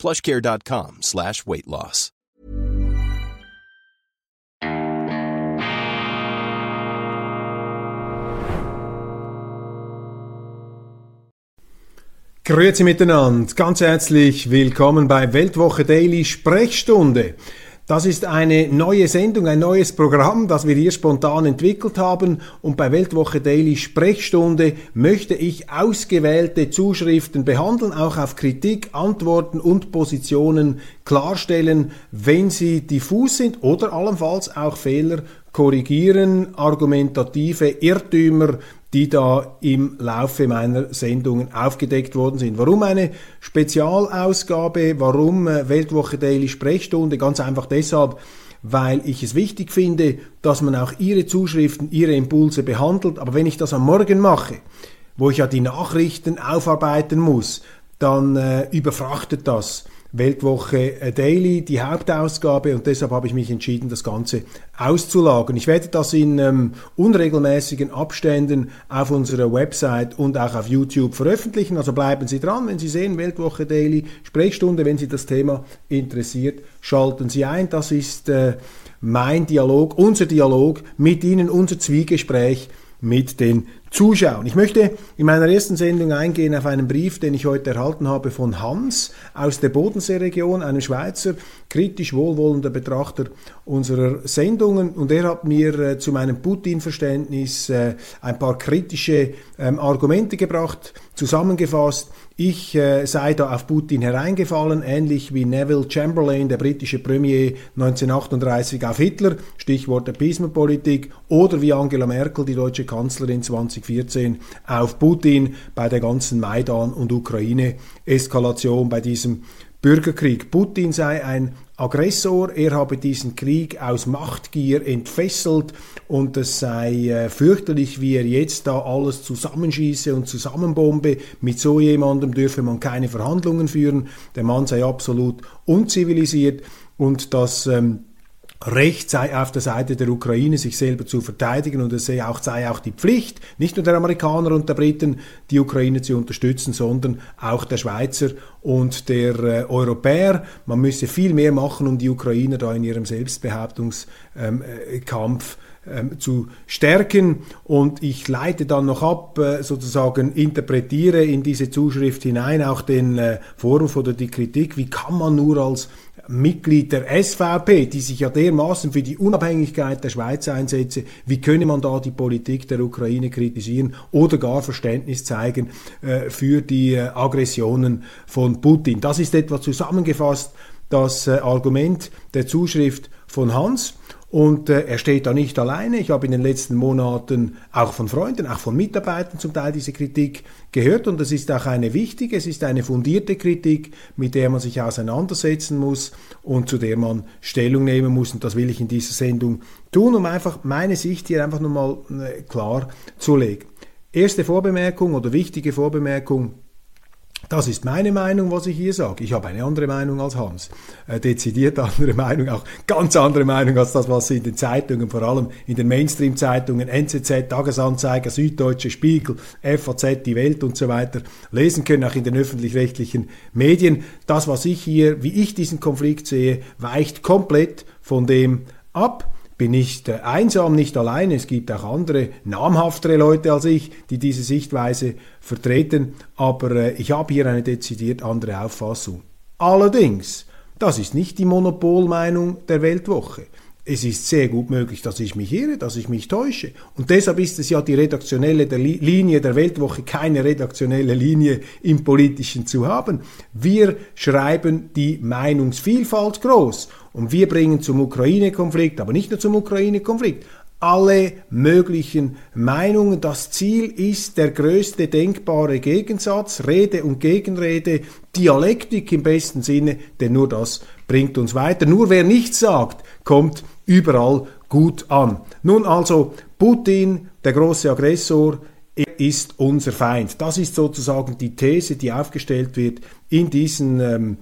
plushcare.com slash weight loss. Grüezi miteinander, ganz herzlich willkommen bei Weltwoche Daily Sprechstunde. Das ist eine neue Sendung, ein neues Programm, das wir hier spontan entwickelt haben. Und bei Weltwoche Daily Sprechstunde möchte ich ausgewählte Zuschriften behandeln, auch auf Kritik, Antworten und Positionen klarstellen, wenn sie diffus sind oder allenfalls auch Fehler korrigieren, argumentative Irrtümer die da im Laufe meiner Sendungen aufgedeckt worden sind. Warum eine Spezialausgabe? Warum äh, Weltwoche Daily Sprechstunde? Ganz einfach deshalb, weil ich es wichtig finde, dass man auch Ihre Zuschriften, Ihre Impulse behandelt. Aber wenn ich das am Morgen mache, wo ich ja die Nachrichten aufarbeiten muss, dann äh, überfrachtet das Weltwoche äh, Daily, die Hauptausgabe. Und deshalb habe ich mich entschieden, das Ganze auszulagern. Ich werde das in ähm, unregelmäßigen Abständen auf unserer Website und auch auf YouTube veröffentlichen, also bleiben Sie dran, wenn Sie sehen Weltwoche Daily Sprechstunde, wenn Sie das Thema interessiert, schalten Sie ein, das ist äh, mein Dialog, unser Dialog mit Ihnen, unser Zwiegespräch mit den Zuschauern. Ich möchte in meiner ersten Sendung eingehen auf einen Brief, den ich heute erhalten habe von Hans aus der Bodenseeregion, einem Schweizer, kritisch wohlwollender Betrachter unserer Sendungen. Und er hat mir äh, zu meinem Putin-Verständnis äh, ein paar kritische ähm, Argumente gebracht, zusammengefasst. Ich äh, sei da auf Putin hereingefallen, ähnlich wie Neville Chamberlain, der britische Premier 1938 auf Hitler, Stichwort Appeasement-Politik, oder wie Angela Merkel, die deutsche Kanzlerin 2014, auf Putin bei der ganzen Maidan- und Ukraine-Eskalation, bei diesem Bürgerkrieg. Putin sei ein Aggressor, er habe diesen Krieg aus Machtgier entfesselt und es sei äh, fürchterlich, wie er jetzt da alles zusammenschieße und zusammenbombe. Mit so jemandem dürfe man keine Verhandlungen führen. Der Mann sei absolut unzivilisiert und das ähm, Recht sei auf der Seite der Ukraine, sich selber zu verteidigen und es sei auch, sei auch die Pflicht, nicht nur der Amerikaner und der Briten, die Ukraine zu unterstützen, sondern auch der Schweizer und der äh, Europäer. Man müsse viel mehr machen, um die Ukrainer da in ihrem Selbstbehauptungskampf ähm, äh, ähm, zu stärken. Und ich leite dann noch ab, äh, sozusagen interpretiere in diese Zuschrift hinein auch den äh, Vorwurf oder die Kritik, wie kann man nur als Mitglied der SVP, die sich ja dermaßen für die Unabhängigkeit der Schweiz einsetze, wie könne man da die Politik der Ukraine kritisieren oder gar Verständnis zeigen äh, für die äh, Aggressionen von Putin. Das ist etwa zusammengefasst das äh, Argument der Zuschrift von Hans. Und äh, er steht da nicht alleine. Ich habe in den letzten Monaten auch von Freunden, auch von Mitarbeitern zum Teil diese Kritik gehört. Und es ist auch eine wichtige, es ist eine fundierte Kritik, mit der man sich auseinandersetzen muss und zu der man Stellung nehmen muss. Und das will ich in dieser Sendung tun, um einfach meine Sicht hier einfach nochmal äh, klar zu legen. Erste Vorbemerkung oder wichtige Vorbemerkung das ist meine Meinung, was ich hier sage. Ich habe eine andere Meinung als Hans. Dezidiert andere Meinung, auch ganz andere Meinung als das, was Sie in den Zeitungen, vor allem in den Mainstream-Zeitungen, NZZ, Tagesanzeiger, Süddeutsche Spiegel, FAZ, Die Welt und so weiter lesen können, auch in den öffentlich-rechtlichen Medien. Das, was ich hier, wie ich diesen Konflikt sehe, weicht komplett von dem ab bin nicht einsam, nicht allein. Es gibt auch andere namhaftere Leute als ich, die diese Sichtweise vertreten, aber äh, ich habe hier eine dezidiert andere Auffassung. Allerdings, das ist nicht die Monopolmeinung der Weltwoche. Es ist sehr gut möglich, dass ich mich irre, dass ich mich täusche. Und deshalb ist es ja die redaktionelle der Linie der Weltwoche, keine redaktionelle Linie im Politischen zu haben. Wir schreiben die Meinungsvielfalt groß und wir bringen zum Ukraine-Konflikt, aber nicht nur zum Ukraine-Konflikt, alle möglichen Meinungen. Das Ziel ist der größte denkbare Gegensatz, Rede und Gegenrede, Dialektik im besten Sinne, denn nur das bringt uns weiter. Nur wer nichts sagt, kommt überall gut an. Nun also Putin, der große Aggressor, ist unser Feind. Das ist sozusagen die These, die aufgestellt wird in diesen ähm,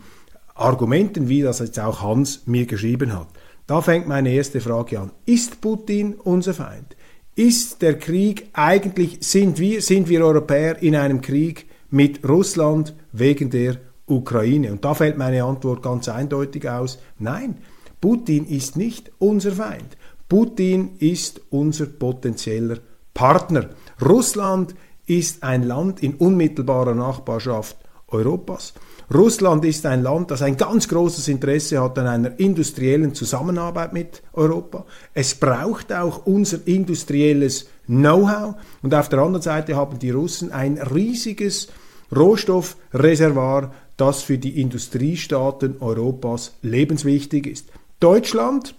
Argumenten, wie das jetzt auch Hans mir geschrieben hat. Da fängt meine erste Frage an. Ist Putin unser Feind? Ist der Krieg eigentlich, sind wir, sind wir Europäer in einem Krieg mit Russland wegen der Ukraine? Und da fällt meine Antwort ganz eindeutig aus. Nein, Putin ist nicht unser Feind. Putin ist unser potenzieller Partner. Russland ist ein Land in unmittelbarer Nachbarschaft Europas. Russland ist ein Land, das ein ganz großes Interesse hat an einer industriellen Zusammenarbeit mit Europa. Es braucht auch unser industrielles Know-how. Und auf der anderen Seite haben die Russen ein riesiges Rohstoffreservoir, das für die Industriestaaten Europas lebenswichtig ist. Deutschland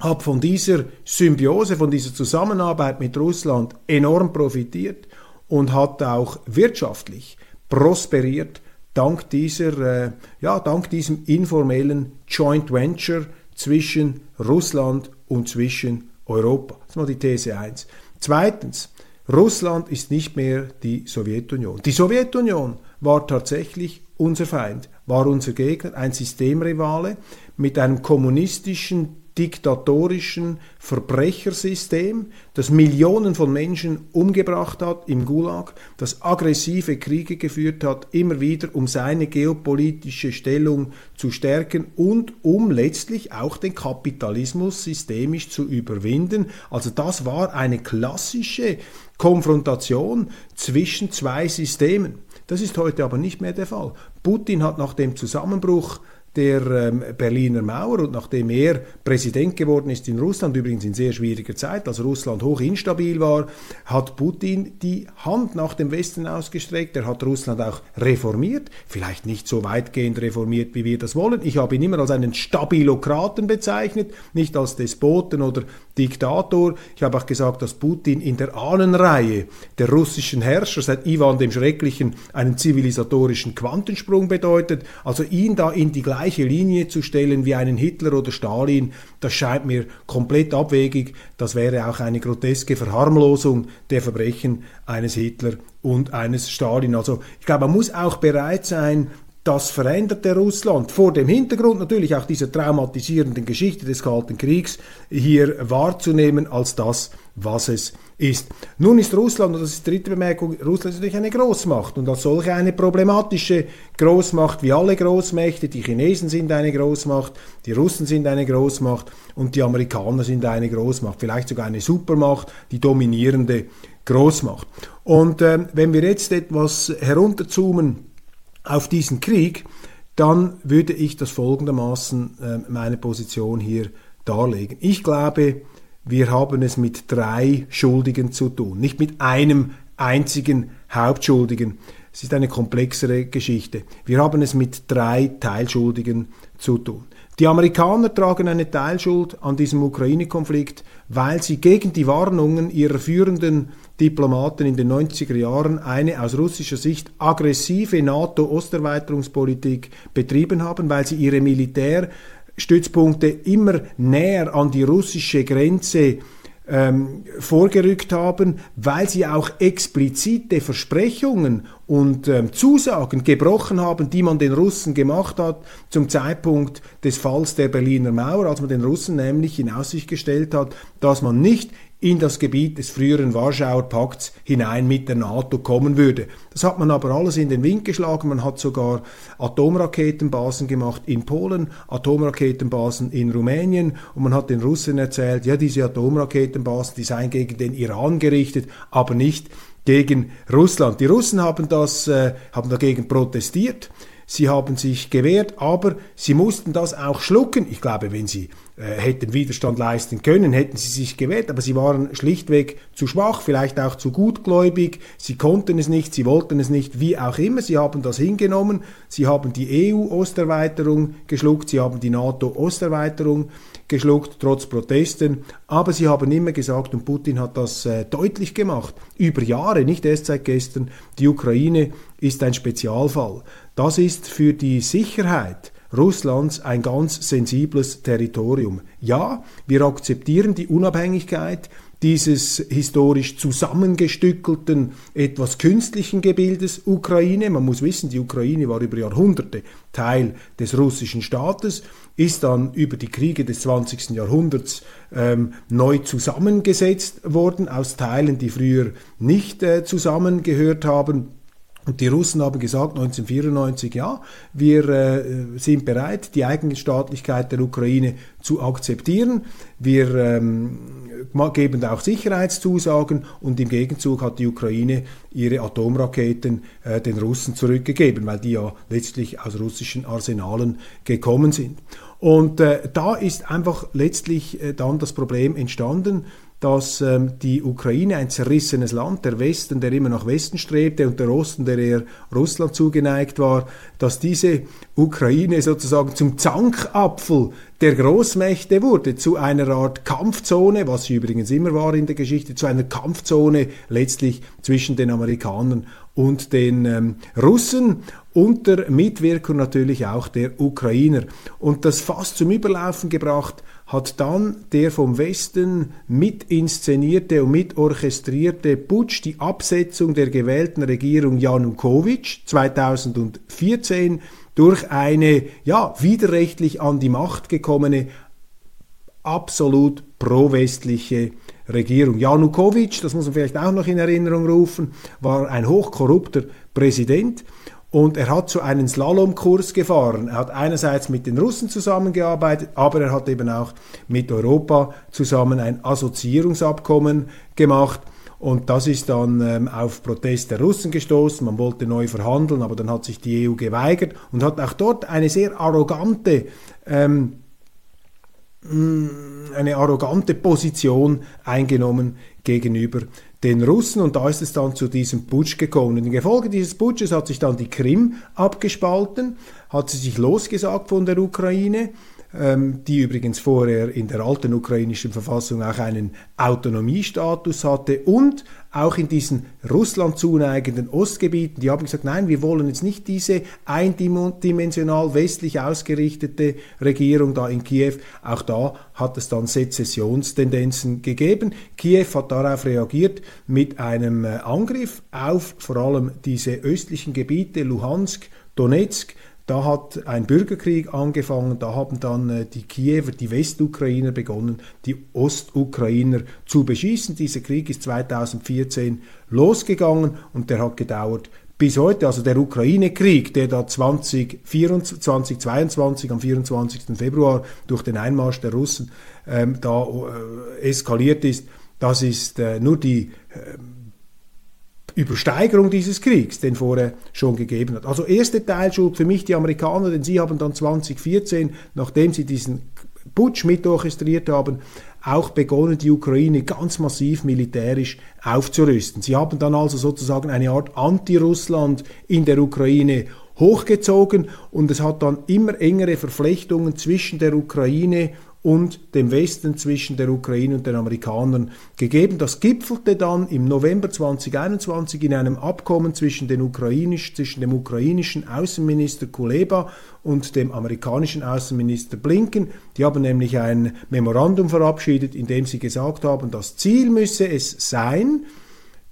hat von dieser Symbiose, von dieser Zusammenarbeit mit Russland enorm profitiert und hat auch wirtschaftlich prosperiert dank dieser, äh, ja, dank diesem informellen Joint Venture zwischen Russland und zwischen Europa. Das ist mal die These 1. Zweitens, Russland ist nicht mehr die Sowjetunion. Die Sowjetunion war tatsächlich unser Feind, war unser Gegner, ein Systemrivale mit einem kommunistischen diktatorischen Verbrechersystem, das Millionen von Menschen umgebracht hat im Gulag, das aggressive Kriege geführt hat, immer wieder, um seine geopolitische Stellung zu stärken und um letztlich auch den Kapitalismus systemisch zu überwinden. Also das war eine klassische Konfrontation zwischen zwei Systemen. Das ist heute aber nicht mehr der Fall. Putin hat nach dem Zusammenbruch der ähm, Berliner Mauer und nachdem er Präsident geworden ist in Russland, übrigens in sehr schwieriger Zeit, als Russland hoch instabil war, hat Putin die Hand nach dem Westen ausgestreckt. Er hat Russland auch reformiert, vielleicht nicht so weitgehend reformiert, wie wir das wollen. Ich habe ihn immer als einen Stabilokraten bezeichnet, nicht als Despoten oder Diktator. Ich habe auch gesagt, dass Putin in der Ahnenreihe der russischen Herrscher seit Ivan dem Schrecklichen einen zivilisatorischen Quantensprung bedeutet. Also ihn da in die gleiche Linie zu stellen wie einen Hitler oder Stalin, das scheint mir komplett abwegig. Das wäre auch eine groteske Verharmlosung der Verbrechen eines Hitler und eines Stalin. Also ich glaube, man muss auch bereit sein, das veränderte Russland vor dem Hintergrund natürlich auch dieser traumatisierenden Geschichte des Kalten Kriegs hier wahrzunehmen als das, was es ist. Nun ist Russland, und das ist die dritte Bemerkung, Russland ist natürlich eine Großmacht und als solche eine problematische Großmacht wie alle Großmächte. Die Chinesen sind eine Großmacht, die Russen sind eine Großmacht und die Amerikaner sind eine Großmacht, vielleicht sogar eine Supermacht, die dominierende Großmacht. Und äh, wenn wir jetzt etwas herunterzoomen, auf diesen Krieg, dann würde ich das folgendermaßen äh, meine Position hier darlegen. Ich glaube, wir haben es mit drei Schuldigen zu tun, nicht mit einem einzigen Hauptschuldigen. Es ist eine komplexere Geschichte. Wir haben es mit drei Teilschuldigen zu tun. Die Amerikaner tragen eine Teilschuld an diesem Ukraine-Konflikt, weil sie gegen die Warnungen ihrer führenden Diplomaten in den 90er Jahren eine aus russischer Sicht aggressive NATO-Osterweiterungspolitik betrieben haben, weil sie ihre Militärstützpunkte immer näher an die russische Grenze ähm, vorgerückt haben, weil sie auch explizite Versprechungen und ähm, Zusagen gebrochen haben, die man den Russen gemacht hat zum Zeitpunkt des Falls der Berliner Mauer, als man den Russen nämlich in Aussicht gestellt hat, dass man nicht in das Gebiet des früheren Warschauer Pakts hinein mit der NATO kommen würde. Das hat man aber alles in den Wind geschlagen. Man hat sogar Atomraketenbasen gemacht in Polen, Atomraketenbasen in Rumänien und man hat den Russen erzählt, ja, diese Atomraketenbasen, die seien gegen den Iran gerichtet, aber nicht gegen Russland. Die Russen haben das, äh, haben dagegen protestiert. Sie haben sich gewehrt, aber sie mussten das auch schlucken. Ich glaube, wenn sie äh, hätten Widerstand leisten können, hätten sie sich gewehrt, aber sie waren schlichtweg zu schwach, vielleicht auch zu gutgläubig. Sie konnten es nicht, sie wollten es nicht, wie auch immer. Sie haben das hingenommen. Sie haben die EU-Osterweiterung geschluckt, sie haben die NATO-Osterweiterung geschluckt, trotz Protesten. Aber sie haben immer gesagt, und Putin hat das äh, deutlich gemacht, über Jahre, nicht erst seit gestern, die Ukraine ist ein Spezialfall. Das ist für die Sicherheit Russlands ein ganz sensibles Territorium. Ja, wir akzeptieren die Unabhängigkeit dieses historisch zusammengestückelten, etwas künstlichen Gebildes Ukraine. Man muss wissen, die Ukraine war über Jahrhunderte Teil des russischen Staates, ist dann über die Kriege des 20. Jahrhunderts ähm, neu zusammengesetzt worden aus Teilen, die früher nicht äh, zusammengehört haben und die Russen haben gesagt 1994, ja, wir äh, sind bereit, die Eigenstaatlichkeit der Ukraine zu akzeptieren. Wir ähm, geben auch Sicherheitszusagen und im Gegenzug hat die Ukraine ihre Atomraketen äh, den Russen zurückgegeben, weil die ja letztlich aus russischen Arsenalen gekommen sind. Und äh, da ist einfach letztlich äh, dann das Problem entstanden, dass ähm, die Ukraine ein zerrissenes Land, der Westen, der immer nach Westen strebte und der Osten, der eher Russland zugeneigt war, dass diese Ukraine sozusagen zum Zankapfel der Großmächte wurde, zu einer Art Kampfzone, was sie übrigens immer war in der Geschichte, zu einer Kampfzone letztlich zwischen den Amerikanern und den ähm, Russen unter Mitwirkung natürlich auch der Ukrainer. Und das fast zum Überlaufen gebracht hat dann der vom Westen mit inszenierte und mit orchestrierte Putsch, die Absetzung der gewählten Regierung Janukowitsch 2014 durch eine ja widerrechtlich an die Macht gekommene absolut pro-westliche Regierung. Janukowitsch, das muss man vielleicht auch noch in Erinnerung rufen, war ein hochkorrupter Präsident und er hat so einen Slalomkurs gefahren. Er hat einerseits mit den Russen zusammengearbeitet, aber er hat eben auch mit Europa zusammen ein Assoziierungsabkommen gemacht. Und das ist dann ähm, auf Protest der Russen gestoßen. Man wollte neu verhandeln, aber dann hat sich die EU geweigert und hat auch dort eine sehr arrogante ähm, mm, eine arrogante Position eingenommen gegenüber den Russen und da ist es dann zu diesem Putsch gekommen. In der Folge dieses Putsches hat sich dann die Krim abgespalten, hat sie sich losgesagt von der Ukraine die übrigens vorher in der alten ukrainischen Verfassung auch einen Autonomiestatus hatte und auch in diesen Russland zuneigenden Ostgebieten, die haben gesagt, nein, wir wollen jetzt nicht diese eindimensional westlich ausgerichtete Regierung da in Kiew. Auch da hat es dann Sezessionstendenzen gegeben. Kiew hat darauf reagiert mit einem äh, Angriff auf vor allem diese östlichen Gebiete, Luhansk, Donetsk, da hat ein Bürgerkrieg angefangen, da haben dann äh, die Kiewer, die Westukrainer begonnen, die Ostukrainer zu beschießen. Dieser Krieg ist 2014 losgegangen und der hat gedauert bis heute, also der Ukraine-Krieg, der da 2024, 2022 am 24. Februar durch den Einmarsch der Russen ähm, da äh, eskaliert ist, das ist äh, nur die äh, Übersteigerung dieses Kriegs, den vorher schon gegeben hat. Also erste Teilschuld für mich die Amerikaner, denn sie haben dann 2014, nachdem sie diesen Putsch mit orchestriert haben, auch begonnen, die Ukraine ganz massiv militärisch aufzurüsten. Sie haben dann also sozusagen eine Art Anti-Russland in der Ukraine hochgezogen und es hat dann immer engere Verflechtungen zwischen der Ukraine und dem Westen zwischen der Ukraine und den Amerikanern gegeben. Das gipfelte dann im November 2021 in einem Abkommen zwischen, den ukrainisch, zwischen dem ukrainischen Außenminister Kuleba und dem amerikanischen Außenminister Blinken. Die haben nämlich ein Memorandum verabschiedet, in dem sie gesagt haben, das Ziel müsse es sein,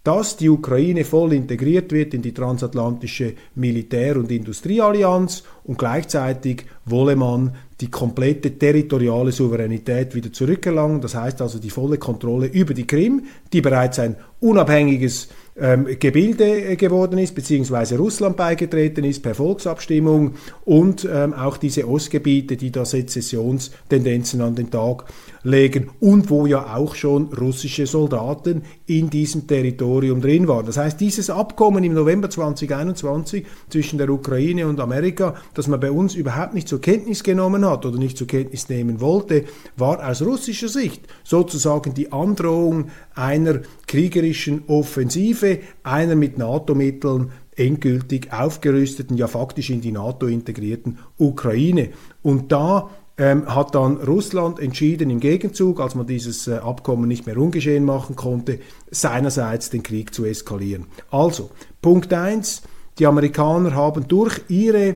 dass die Ukraine voll integriert wird in die transatlantische Militär- und Industrieallianz und gleichzeitig wolle man die komplette territoriale Souveränität wieder zurückerlangen. Das heißt also die volle Kontrolle über die Krim, die bereits ein unabhängiges ähm, Gebilde äh, geworden ist, beziehungsweise Russland beigetreten ist per Volksabstimmung und ähm, auch diese Ostgebiete, die da Sezessionstendenzen an den Tag legen und wo ja auch schon russische Soldaten in diesem Territorium drin waren. Das heißt, dieses Abkommen im November 2021 zwischen der Ukraine und Amerika, das man bei uns überhaupt nicht zur Kenntnis genommen hat oder nicht zur Kenntnis nehmen wollte, war aus russischer Sicht sozusagen die Androhung einer kriegerischen Offensive, einer mit NATO-Mitteln endgültig aufgerüsteten, ja faktisch in die NATO integrierten Ukraine. Und da ähm, hat dann Russland entschieden, im Gegenzug, als man dieses äh, Abkommen nicht mehr ungeschehen machen konnte, seinerseits den Krieg zu eskalieren. Also, Punkt eins: die Amerikaner haben durch ihre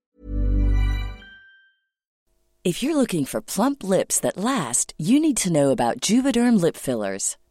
If you're looking for plump lips that last, you need to know about Juvederm lip fillers.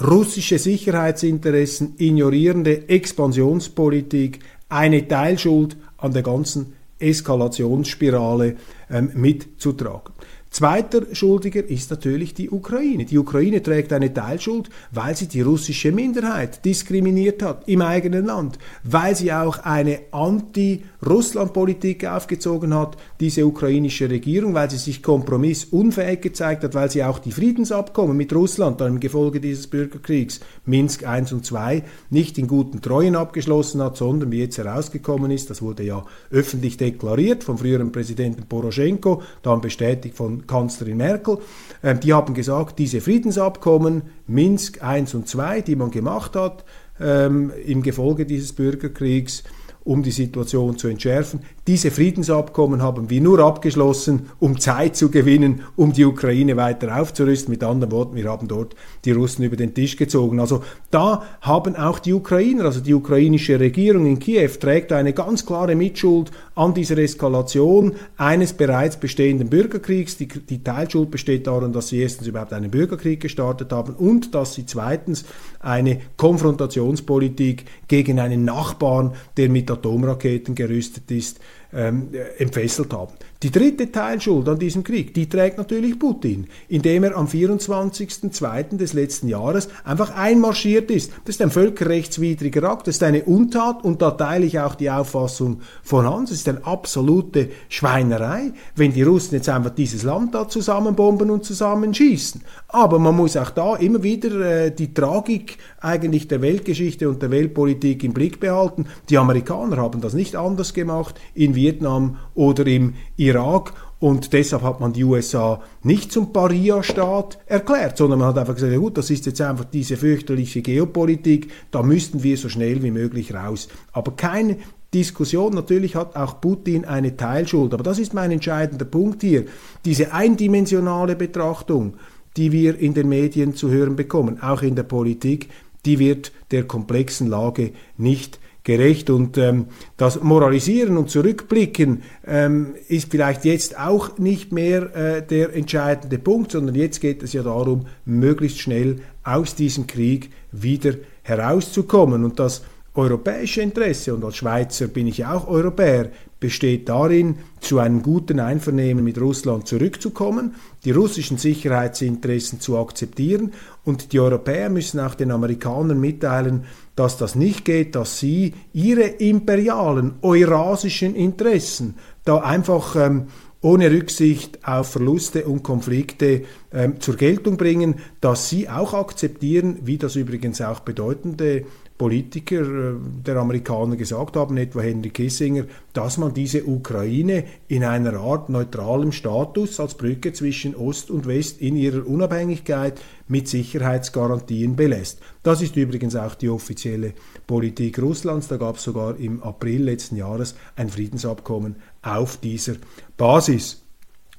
russische Sicherheitsinteressen ignorierende Expansionspolitik eine Teilschuld an der ganzen Eskalationsspirale ähm, mitzutragen. Zweiter Schuldiger ist natürlich die Ukraine. Die Ukraine trägt eine Teilschuld, weil sie die russische Minderheit diskriminiert hat im eigenen Land, weil sie auch eine Anti-Russland-Politik aufgezogen hat, diese ukrainische Regierung, weil sie sich kompromissunfähig gezeigt hat, weil sie auch die Friedensabkommen mit Russland dann im Gefolge dieses Bürgerkriegs Minsk I und II nicht in guten Treuen abgeschlossen hat, sondern wie jetzt herausgekommen ist, das wurde ja öffentlich deklariert vom früheren Präsidenten Poroschenko, dann bestätigt von Kanzlerin Merkel. Ähm, die haben gesagt, diese Friedensabkommen Minsk I und II, die man gemacht hat ähm, im Gefolge dieses Bürgerkriegs, um die Situation zu entschärfen. Diese Friedensabkommen haben wir nur abgeschlossen, um Zeit zu gewinnen, um die Ukraine weiter aufzurüsten. Mit anderen Worten, wir haben dort die Russen über den Tisch gezogen. Also da haben auch die Ukrainer, also die ukrainische Regierung in Kiew, trägt eine ganz klare Mitschuld an dieser Eskalation eines bereits bestehenden Bürgerkriegs. Die, die Teilschuld besteht darin, dass sie erstens überhaupt einen Bürgerkrieg gestartet haben und dass sie zweitens eine Konfrontationspolitik gegen einen Nachbarn, der mit Atomraketen gerüstet ist, ähm, entfesselt haben. Die dritte Teilschuld an diesem Krieg, die trägt natürlich Putin, indem er am 24.02. des letzten Jahres einfach einmarschiert ist. Das ist ein völkerrechtswidriger Akt, das ist eine Untat und da teile ich auch die Auffassung von Hans. Es ist eine absolute Schweinerei, wenn die Russen jetzt einfach dieses Land da zusammenbomben und zusammenschießen. Aber man muss auch da immer wieder äh, die Tragik eigentlich der Weltgeschichte und der Weltpolitik im Blick behalten. Die Amerikaner haben das nicht anders gemacht in Vietnam oder im Irak. Und deshalb hat man die USA nicht zum Paria-Staat erklärt, sondern man hat einfach gesagt, ja gut, das ist jetzt einfach diese fürchterliche Geopolitik, da müssten wir so schnell wie möglich raus. Aber keine Diskussion, natürlich hat auch Putin eine Teilschuld, aber das ist mein entscheidender Punkt hier. Diese eindimensionale Betrachtung, die wir in den Medien zu hören bekommen, auch in der Politik, die wird der komplexen Lage nicht gerecht. Und ähm, das Moralisieren und Zurückblicken ähm, ist vielleicht jetzt auch nicht mehr äh, der entscheidende Punkt, sondern jetzt geht es ja darum, möglichst schnell aus diesem Krieg wieder herauszukommen. Und das europäische Interesse, und als Schweizer bin ich ja auch Europäer, besteht darin, zu einem guten Einvernehmen mit Russland zurückzukommen, die russischen Sicherheitsinteressen zu akzeptieren und die Europäer müssen auch den Amerikanern mitteilen, dass das nicht geht, dass sie ihre imperialen eurasischen Interessen da einfach ähm, ohne Rücksicht auf Verluste und Konflikte ähm, zur Geltung bringen, dass sie auch akzeptieren, wie das übrigens auch bedeutende Politiker äh, der Amerikaner gesagt haben, etwa Henry Kissinger, dass man diese Ukraine in einer Art neutralem Status als Brücke zwischen Ost und West in ihrer Unabhängigkeit mit Sicherheitsgarantien belässt. Das ist übrigens auch die offizielle Politik Russlands. Da gab es sogar im April letzten Jahres ein Friedensabkommen auf dieser Basis.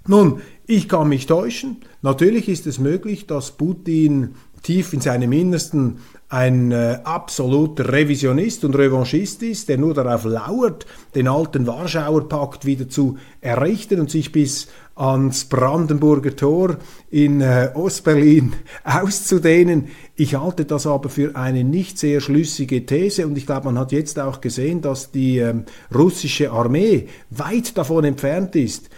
Nun, ich kann mich täuschen. Natürlich ist es möglich, dass Putin tief in seinem Innersten ein äh, absoluter Revisionist und Revanchist ist, der nur darauf lauert, den alten Warschauer Pakt wieder zu errichten und sich bis ans Brandenburger Tor in äh, Ostberlin auszudehnen. Ich halte das aber für eine nicht sehr schlüssige These und ich glaube, man hat jetzt auch gesehen, dass die ähm, russische Armee weit davon entfernt ist,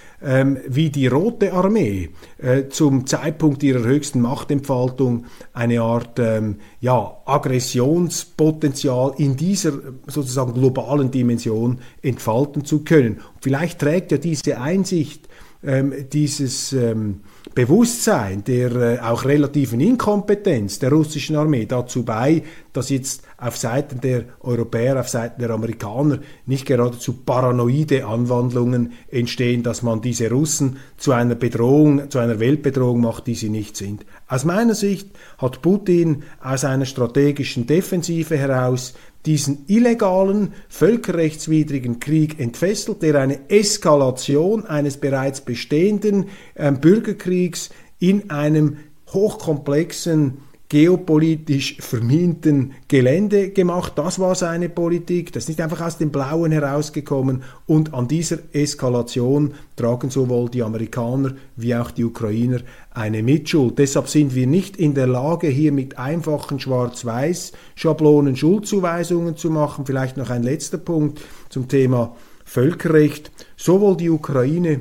wie die Rote Armee äh, zum Zeitpunkt ihrer höchsten Machtentfaltung eine Art ähm, ja, Aggressionspotenzial in dieser sozusagen globalen Dimension entfalten zu können. vielleicht trägt ja diese Einsicht, ähm, dieses ähm, Bewusstsein der äh, auch relativen Inkompetenz der russischen Armee dazu bei, dass jetzt auf Seiten der Europäer, auf Seiten der Amerikaner nicht geradezu paranoide Anwandlungen entstehen, dass man diese Russen zu einer Bedrohung, zu einer Weltbedrohung macht, die sie nicht sind. Aus meiner Sicht hat Putin aus einer strategischen Defensive heraus diesen illegalen, völkerrechtswidrigen Krieg entfesselt, der eine Eskalation eines bereits bestehenden äh, Bürgerkriegs in einem hochkomplexen geopolitisch verminten Gelände gemacht. Das war seine Politik. Das ist nicht einfach aus dem Blauen herausgekommen. Und an dieser Eskalation tragen sowohl die Amerikaner wie auch die Ukrainer eine Mitschuld. Deshalb sind wir nicht in der Lage, hier mit einfachen Schwarz-Weiß-Schablonen Schuldzuweisungen zu machen. Vielleicht noch ein letzter Punkt zum Thema Völkerrecht. Sowohl die Ukraine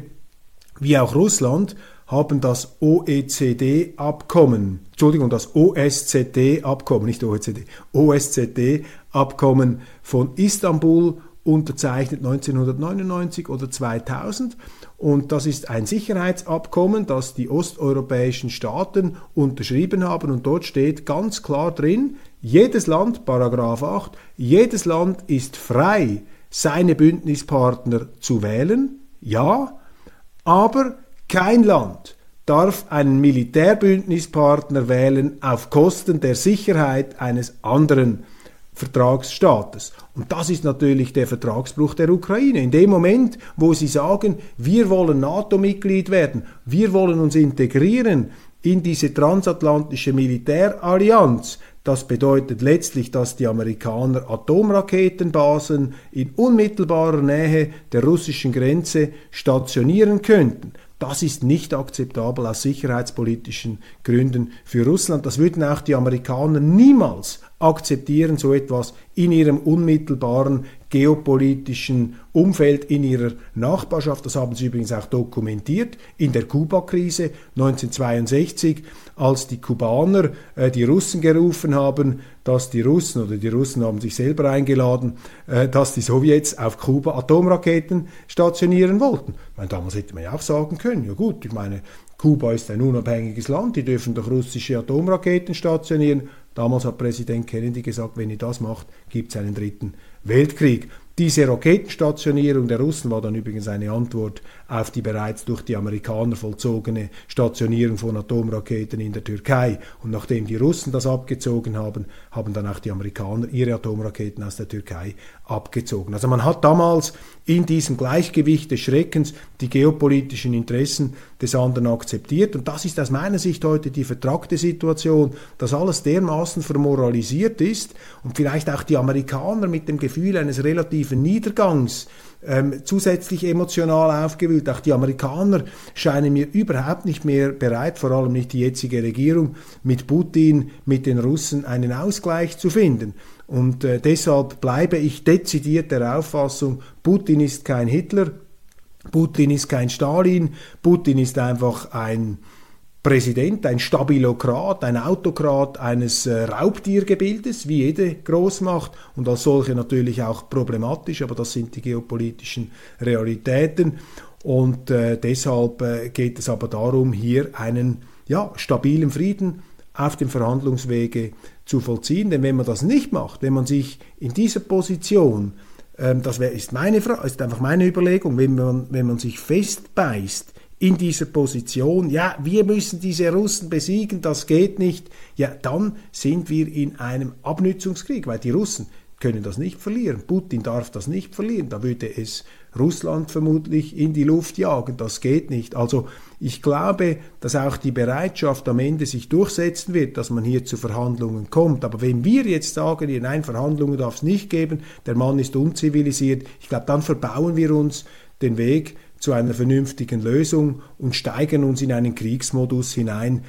wie auch Russland haben das OECD-Abkommen, Entschuldigung, das OSZE-Abkommen, nicht OECD, OSZE-Abkommen von Istanbul unterzeichnet 1999 oder 2000 und das ist ein Sicherheitsabkommen, das die osteuropäischen Staaten unterschrieben haben. Und dort steht ganz klar drin, jedes Land, Paragraph 8, jedes Land ist frei, seine Bündnispartner zu wählen, ja, aber kein Land darf einen Militärbündnispartner wählen auf Kosten der Sicherheit eines anderen Vertragsstaates. Und das ist natürlich der Vertragsbruch der Ukraine. In dem Moment, wo sie sagen, wir wollen NATO-Mitglied werden, wir wollen uns integrieren in diese transatlantische Militärallianz, das bedeutet letztlich, dass die Amerikaner Atomraketenbasen in unmittelbarer Nähe der russischen Grenze stationieren könnten. Das ist nicht akzeptabel aus sicherheitspolitischen Gründen für Russland. Das würden auch die Amerikaner niemals akzeptieren, so etwas in ihrem unmittelbaren geopolitischen Umfeld, in ihrer Nachbarschaft. Das haben sie übrigens auch dokumentiert in der Kuba-Krise 1962, als die Kubaner äh, die Russen gerufen haben, dass die Russen oder die Russen haben sich selber eingeladen, äh, dass die Sowjets auf Kuba Atomraketen stationieren wollten. meine, damals hätte man ja auch sagen können, ja gut, ich meine, Kuba ist ein unabhängiges Land, die dürfen doch russische Atomraketen stationieren. Damals hat Präsident Kennedy gesagt, wenn ihr das macht, gibt es einen dritten Weltkrieg. Diese Raketenstationierung der Russen war dann übrigens eine Antwort auf die bereits durch die Amerikaner vollzogene Stationierung von Atomraketen in der Türkei. Und nachdem die Russen das abgezogen haben, haben dann auch die Amerikaner ihre Atomraketen aus der Türkei abgezogen. Also man hat damals in diesem Gleichgewicht des Schreckens die geopolitischen Interessen des anderen akzeptiert. Und das ist aus meiner Sicht heute die vertragte Situation, dass alles dermaßen vermoralisiert ist und vielleicht auch die Amerikaner mit dem Gefühl eines relativen Niedergangs ähm, zusätzlich emotional aufgewühlt. Auch die Amerikaner scheinen mir überhaupt nicht mehr bereit, vor allem nicht die jetzige Regierung, mit Putin, mit den Russen einen Ausgleich zu finden. Und äh, deshalb bleibe ich dezidiert der Auffassung, Putin ist kein Hitler, Putin ist kein Stalin, Putin ist einfach ein Präsident, ein Stabilokrat, ein Autokrat eines äh, Raubtiergebildes, wie jede Großmacht und als solche natürlich auch problematisch, aber das sind die geopolitischen Realitäten. Und äh, deshalb äh, geht es aber darum, hier einen ja, stabilen Frieden auf dem Verhandlungswege zu vollziehen. Denn wenn man das nicht macht, wenn man sich in dieser Position, ähm, das ist, meine ist einfach meine Überlegung, wenn man, wenn man sich festbeißt in dieser Position, ja, wir müssen diese Russen besiegen, das geht nicht, ja, dann sind wir in einem Abnützungskrieg, weil die Russen können das nicht verlieren. Putin darf das nicht verlieren. Da würde es Russland vermutlich in die Luft jagen. Das geht nicht. Also ich glaube, dass auch die Bereitschaft am Ende sich durchsetzen wird, dass man hier zu Verhandlungen kommt. Aber wenn wir jetzt sagen, nein, Verhandlungen darf es nicht geben, der Mann ist unzivilisiert, ich glaube, dann verbauen wir uns den Weg zu einer vernünftigen Lösung und steigern uns in einen Kriegsmodus hinein,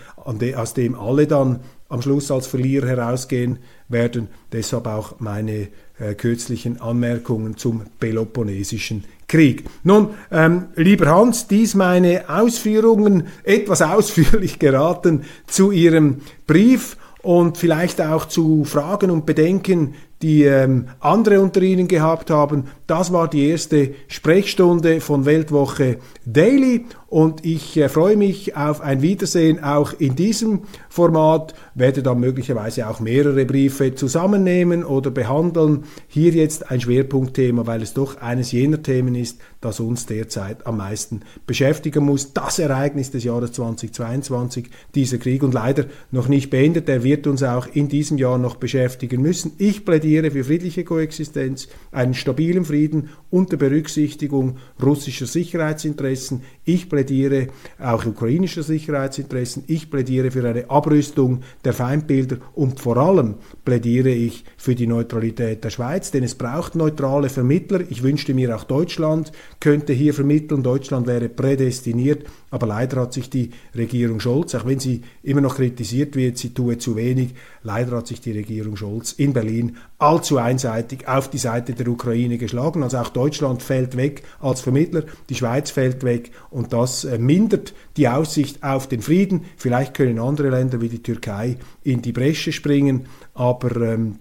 aus dem alle dann am Schluss als Verlierer herausgehen werden. Deshalb auch meine äh, kürzlichen Anmerkungen zum Peloponnesischen Krieg. Nun, ähm, lieber Hans, dies meine Ausführungen etwas ausführlich geraten zu Ihrem Brief und vielleicht auch zu Fragen und Bedenken, die ähm, andere unter Ihnen gehabt haben. Das war die erste Sprechstunde von Weltwoche Daily und ich äh, freue mich auf ein Wiedersehen auch in diesem Format, werde dann möglicherweise auch mehrere Briefe zusammennehmen oder behandeln. Hier jetzt ein Schwerpunktthema, weil es doch eines jener Themen ist, das uns derzeit am meisten beschäftigen muss. Das Ereignis des Jahres 2022, dieser Krieg und leider noch nicht beendet, der wird uns auch in diesem Jahr noch beschäftigen müssen. Ich plädiere für friedliche Koexistenz, einen stabilen Frieden unter Berücksichtigung russischer Sicherheitsinteressen. Ich plädiere auch ukrainischer Sicherheitsinteressen. Ich plädiere für eine Abrüstung der Feindbilder und vor allem plädiere ich für die Neutralität der Schweiz, denn es braucht neutrale Vermittler. Ich wünschte mir auch Deutschland könnte hier vermitteln. Deutschland wäre prädestiniert, aber leider hat sich die Regierung Scholz, auch wenn sie immer noch kritisiert wird, sie tue zu wenig, leider hat sich die Regierung Scholz in Berlin allzu einseitig auf die Seite der Ukraine geschlagen. Also auch Deutschland fällt weg als Vermittler, die Schweiz fällt weg und das äh, mindert die Aussicht auf den Frieden. Vielleicht können andere Länder wie die Türkei in die Bresche springen, aber ähm,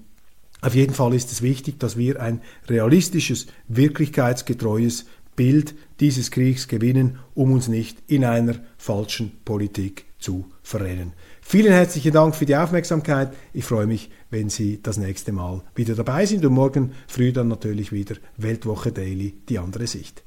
auf jeden Fall ist es wichtig, dass wir ein realistisches, wirklichkeitsgetreues Bild dieses Kriegs gewinnen, um uns nicht in einer falschen Politik zu verrennen. Vielen herzlichen Dank für die Aufmerksamkeit. Ich freue mich, wenn Sie das nächste Mal wieder dabei sind und morgen früh dann natürlich wieder Weltwoche Daily, die andere Sicht.